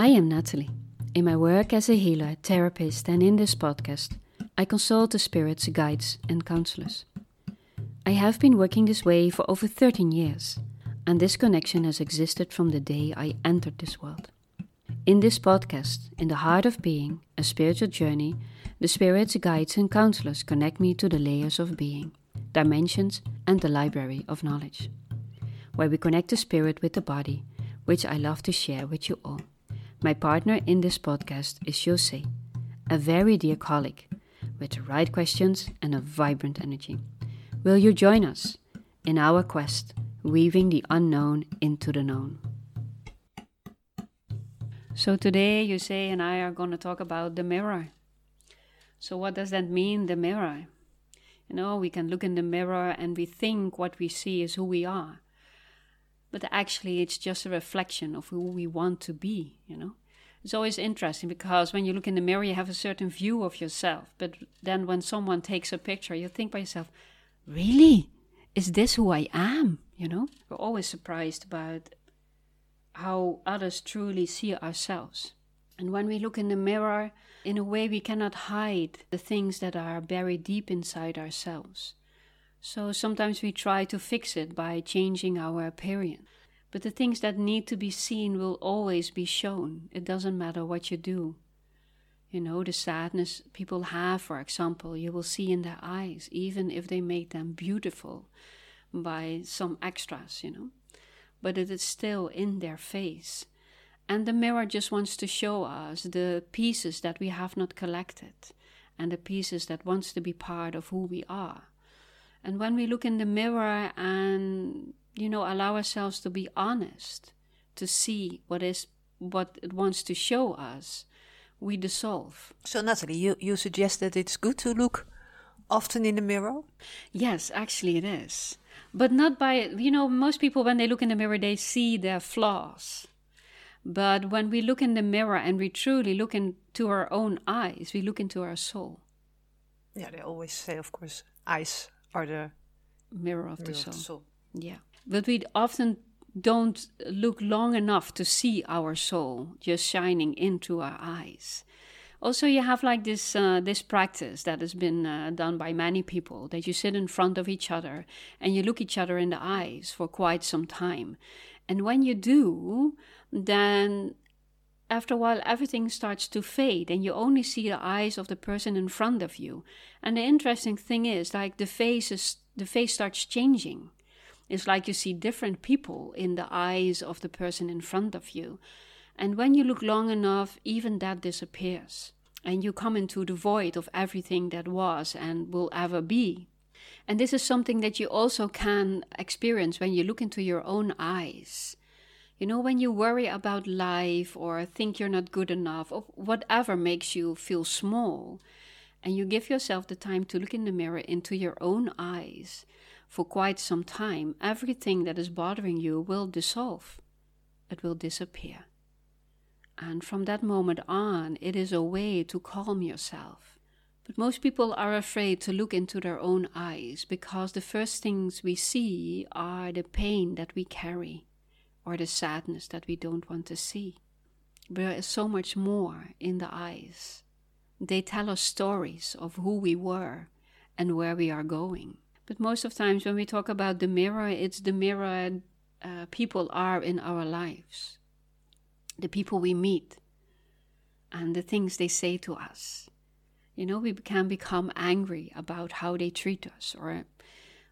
I am Nathalie. In my work as a healer, therapist, and in this podcast, I consult the spirits, guides, and counselors. I have been working this way for over 13 years, and this connection has existed from the day I entered this world. In this podcast, In the Heart of Being, a spiritual journey, the spirits, guides, and counselors connect me to the layers of being, dimensions, and the library of knowledge, where we connect the spirit with the body, which I love to share with you all. My partner in this podcast is Jose, a very dear colleague with the right questions and a vibrant energy. Will you join us in our quest, weaving the unknown into the known? So, today, Jose and I are going to talk about the mirror. So, what does that mean, the mirror? You know, we can look in the mirror and we think what we see is who we are but actually it's just a reflection of who we want to be, you know. It's always interesting because when you look in the mirror, you have a certain view of yourself. But then when someone takes a picture, you think by yourself, really? Is this who I am? You know, we're always surprised about how others truly see ourselves. And when we look in the mirror, in a way, we cannot hide the things that are buried deep inside ourselves. So sometimes we try to fix it by changing our appearance. But the things that need to be seen will always be shown. It doesn't matter what you do. You know, the sadness people have, for example, you will see in their eyes, even if they make them beautiful by some extras, you know. But it is still in their face. And the mirror just wants to show us the pieces that we have not collected and the pieces that wants to be part of who we are. And when we look in the mirror and, you know, allow ourselves to be honest, to see what is what it wants to show us, we dissolve. So, Nathalie, you, you suggest that it's good to look often in the mirror? Yes, actually, it is. But not by, you know, most people, when they look in the mirror, they see their flaws. But when we look in the mirror and we truly look into our own eyes, we look into our soul. Yeah, they always say, of course, eyes are the mirror of mirror the soul. Of the soul. Yeah. But we often don't look long enough to see our soul just shining into our eyes. Also, you have like this uh, this practice that has been uh, done by many people that you sit in front of each other and you look each other in the eyes for quite some time, and when you do, then after a while everything starts to fade and you only see the eyes of the person in front of you. And the interesting thing is like the face is the face starts changing. It's like you see different people in the eyes of the person in front of you. And when you look long enough even that disappears. And you come into the void of everything that was and will ever be. And this is something that you also can experience when you look into your own eyes you know, when you worry about life or think you're not good enough or whatever makes you feel small, and you give yourself the time to look in the mirror into your own eyes for quite some time, everything that is bothering you will dissolve. It will disappear. And from that moment on, it is a way to calm yourself. But most people are afraid to look into their own eyes because the first things we see are the pain that we carry or the sadness that we don't want to see. There is so much more in the eyes. They tell us stories of who we were and where we are going. But most of times when we talk about the mirror, it's the mirror uh, people are in our lives, the people we meet, and the things they say to us. You know, we can become angry about how they treat us, or,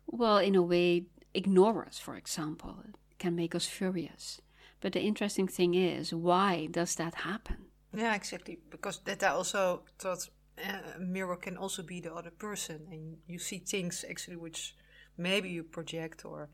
well, in a way, ignore us, for example can make us furious. But the interesting thing is, why does that happen? Yeah, exactly. Because that I also thought uh, a mirror can also be the other person, and you see things actually which maybe you project or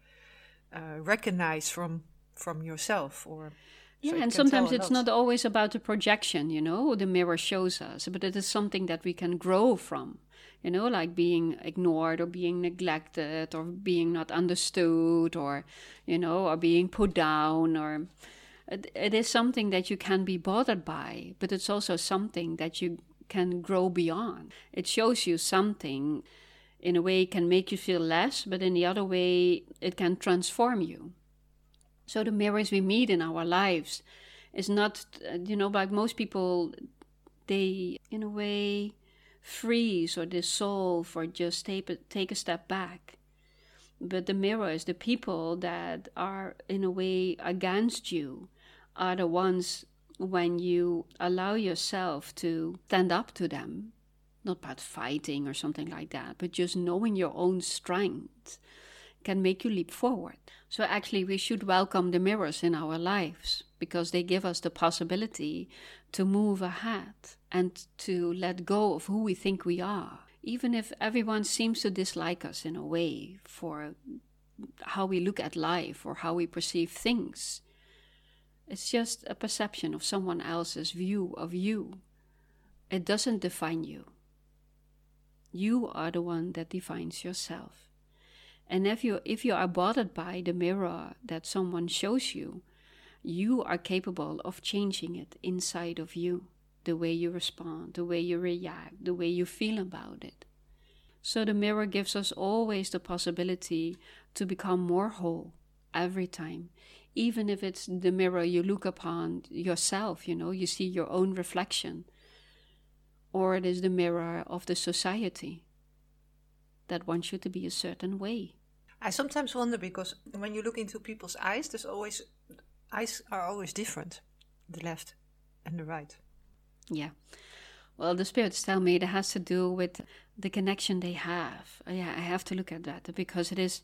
uh, recognize from from yourself or yeah, and sometimes it's not always about the projection, you know, the mirror shows us, but it is something that we can grow from you know, like being ignored or being neglected or being not understood or, you know, or being put down or it, it is something that you can be bothered by, but it's also something that you can grow beyond. It shows you something in a way can make you feel less, but in the other way it can transform you. So the mirrors we meet in our lives, is not, you know, like most people, they, in a way, freeze or dissolve or just take a, take a step back. But the mirrors, the people that are in a way against you, are the ones when you allow yourself to stand up to them, not about fighting or something like that, but just knowing your own strength can make you leap forward. So, actually, we should welcome the mirrors in our lives because they give us the possibility to move ahead and to let go of who we think we are. Even if everyone seems to dislike us in a way for how we look at life or how we perceive things, it's just a perception of someone else's view of you. It doesn't define you. You are the one that defines yourself. And if you if you are bothered by the mirror that someone shows you, you are capable of changing it inside of you, the way you respond, the way you react, the way you feel about it. So the mirror gives us always the possibility to become more whole every time, even if it's the mirror you look upon yourself, you know, you see your own reflection, or it is the mirror of the society that wants you to be a certain way. I sometimes wonder because when you look into people's eyes, there's always eyes are always different, the left and the right. Yeah. Well, the spirits tell me it has to do with the connection they have. Yeah, I have to look at that because it is.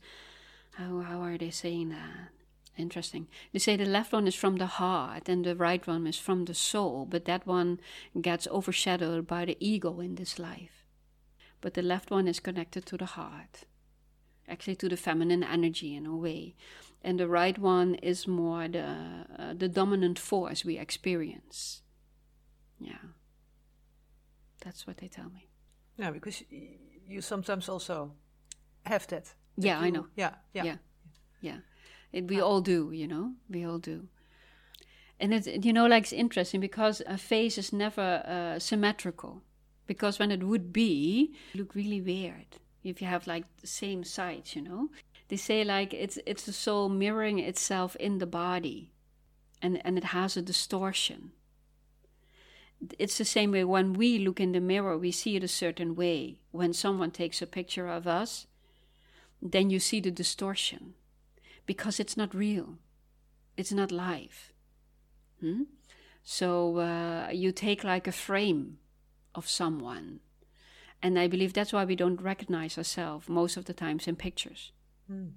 How how are they saying that? Interesting. They say the left one is from the heart and the right one is from the soul, but that one gets overshadowed by the ego in this life. But the left one is connected to the heart, actually to the feminine energy in a way. And the right one is more the, uh, the dominant force we experience. Yeah. That's what they tell me. Yeah, because you sometimes also have that. that yeah, you, I know. Yeah, yeah. Yeah. Yeah. It, we all do, you know, we all do. And it's, you know, like it's interesting because a face is never uh, symmetrical. Because when it would be, look really weird if you have like the same sides, you know. They say like it's it's the soul mirroring itself in the body, and and it has a distortion. It's the same way when we look in the mirror, we see it a certain way. When someone takes a picture of us, then you see the distortion because it's not real, it's not live. Hmm? So uh, you take like a frame of someone. And I believe that's why we don't recognize ourselves most of the times in pictures. Mm.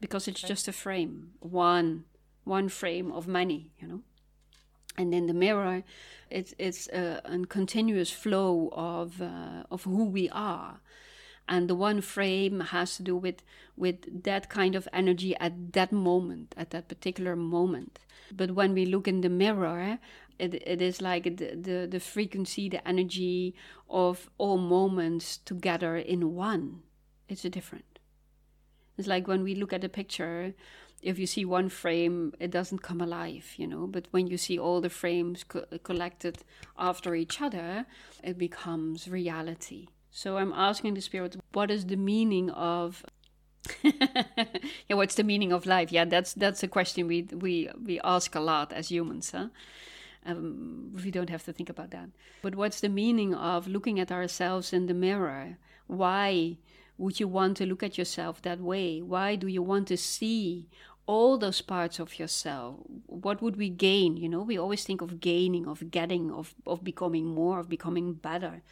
Because it's Okay. just a frame, one one frame of many, you know. And in the mirror, it's it's a, a continuous flow of uh, of who we are, and the one frame has to do with with that kind of energy at that moment, at that particular moment. But when we look in the mirror, it, it is like the, the, the frequency, the energy of all moments together in one. It's different. It's like when we look at a picture, if you see one frame, it doesn't come alive, you know. But when you see all the frames co- collected after each other, it becomes reality. So I'm asking the spirit, what is the meaning of yeah, what's the meaning of life? Yeah, that's that's a question we we we ask a lot as humans, huh? Um, we don't have to think about that. But what's the meaning of looking at ourselves in the mirror? Why would you want to look at yourself that way? Why do you want to see all those parts of yourself? What would we gain? You know, we always think of gaining, of getting, of of becoming more, of becoming better.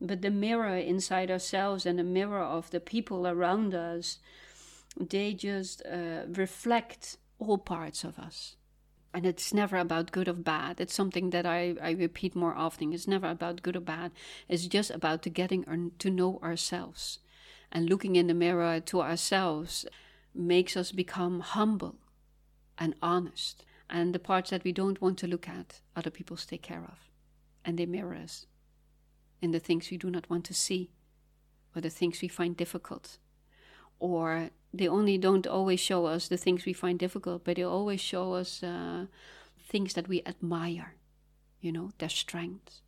But the mirror inside ourselves and the mirror of the people around us, they just uh, reflect all parts of us. And it's never about good or bad. It's something that I, I repeat more often. It's never about good or bad. It's just about to getting to know ourselves. And looking in the mirror to ourselves makes us become humble and honest. And the parts that we don't want to look at, other people take care of. And they mirror us in the things we do not want to see, or the things we find difficult. Or they only don't always show us the things we find difficult, but they always show us uh, things that we admire, you know, their strength,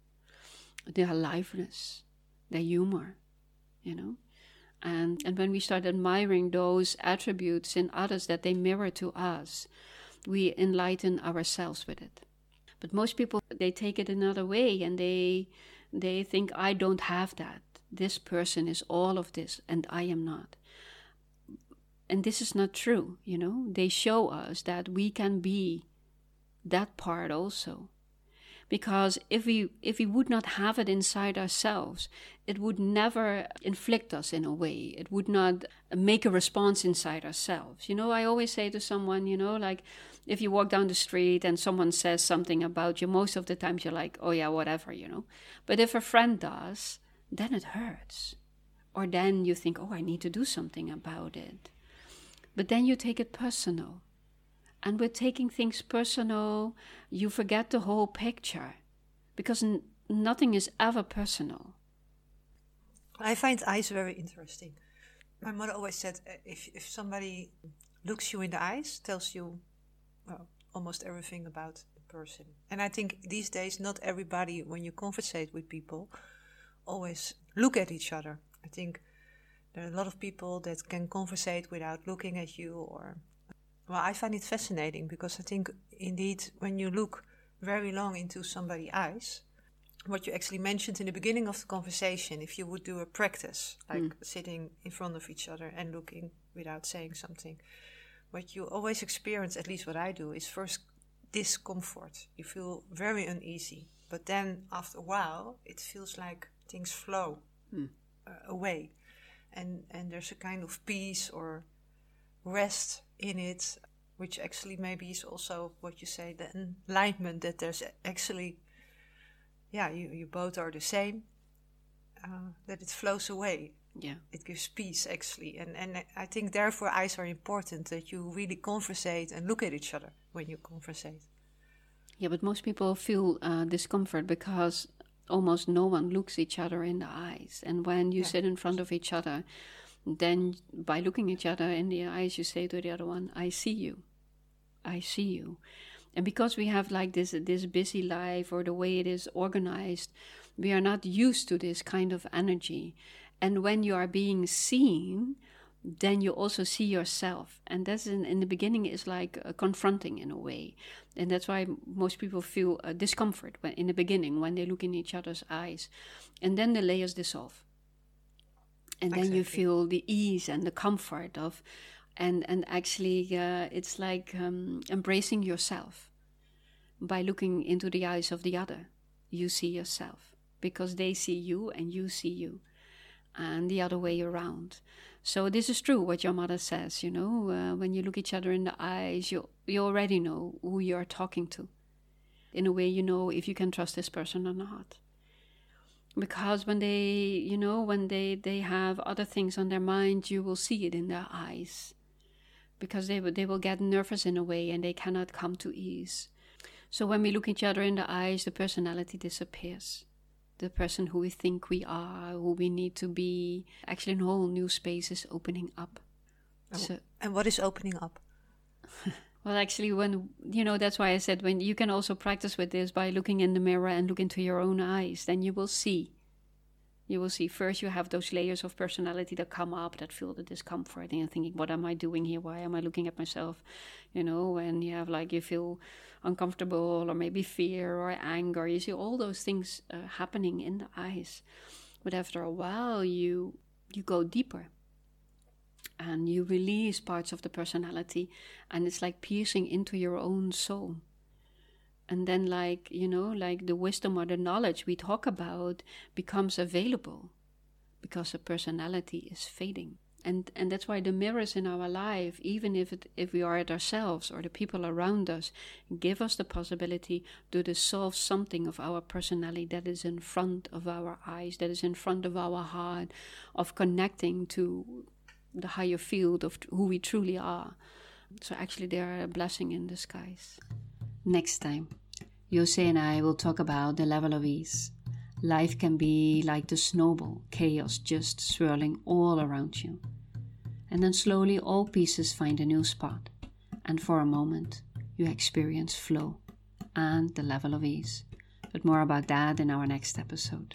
their aliveness, their humor, you know. And, and when we start admiring those attributes in others that they mirror to us, we enlighten ourselves with it. But most people they take it another way and they they think I don't have that. This person is all of this and I am not. And this is not true, you know. They show us that we can be that part also because if we if we would not have it inside ourselves it would never inflict us in a way it would not make a response inside ourselves you know i always say to someone you know like if you walk down the street and someone says something about you most of the times you're like oh yeah whatever you know? But if a friend does then it hurts. Or then you think oh i need to do something about it. But then you take it personal. And with taking things personal, you forget the whole picture. Because n- nothing is ever personal. I find eyes very interesting. My mother always said uh, if, if somebody looks you in the eyes, tells you well, almost everything about the person. And I think these days, not everybody, when you conversate with people, always look at each other. I think there are a lot of people that can conversate without looking at you or well, I find it fascinating because I think indeed when you look very long into somebody's eyes, what you actually mentioned in the beginning of the conversation, if you would do a practice, like mm. sitting in front of each other and looking without saying something, what you always experience, at least what I do, is first discomfort. You feel very uneasy. But then after a while, it feels like things flow mm. uh, away. And, and there's a kind of peace or rest in it, which actually maybe is also what you say the enlightenment that there's actually, yeah, you, you both are the same, uh, that it flows away. Yeah. It gives peace actually. And, and I think therefore eyes are important that you really conversate and look at each other when you conversate. Yeah, but most people feel uh, discomfort because almost no one looks each other in the eyes. And when you yeah. sit in front of each other, then by looking each other in the eyes, you say to the other one, I see you. I see you. And because we have like this this busy life or the way it is organized, we are not used to this kind of energy. And when you are being seen, then you also see yourself. And that's in, in the beginning is like uh, confronting in a way. And that's why most people feel uh, discomfort when, in the beginning when they look in each other's eyes. And then the layers dissolve and then exactly. you feel the ease and the comfort of and and actually uh, it's like um, embracing yourself by looking into the eyes of the other you see yourself because they see you and you see you and the other way around. So this is true what your mother says you know uh, when you look each other in the eyes you you already know who you are talking to. In a way you know if you can trust this person or not. Because when they you know when they they have other things on their mind you will see it in their eyes. Because they they will get nervous in a way and they cannot come to ease. So when we look each other in the eyes the personality disappears the person who we think we are who we need to be actually a whole new space is opening up so, and what is opening up Well, actually, when you know, that's why I said when you can also practice with this by looking in the mirror and look into your own eyes, then you will see. You will see first you have those layers of personality that come up that feel the discomfort and you're thinking, what am I doing here? Why am I looking at myself? You know, and you have like you feel uncomfortable or maybe fear or anger. You see all those things uh, happening in the eyes. But after a while, you you go deeper and you release parts of the personality and it's like piercing into your own soul and then like you know like the wisdom or the knowledge we talk about becomes available because the personality is fading and and that's why the mirrors in our life even if it, if we are at ourselves or the people around us give us the possibility to dissolve something of our personality that is in front of our eyes that is in front of our heart of connecting to the higher field of who we truly are. So actually, they are a blessing in disguise. Next time, Jose and I will talk about the level of ease. Life can be like the snowball, chaos just swirling all around you. And then slowly all pieces find a new spot, and for a moment you experience flow and the level of ease. But more about that in our next episode.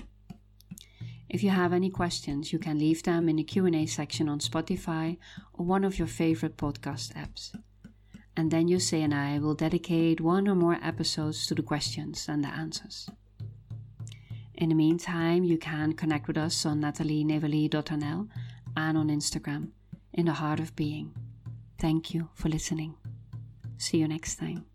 If you have any questions, you can leave them in the Q&A section on Spotify or one of your favorite podcast apps. and then you say and I will dedicate one or more episodes to the questions and the answers. In the meantime, you can connect with us on nathalienevali.nl and on Instagram, in the heart of being. Thank you for listening. See you next time.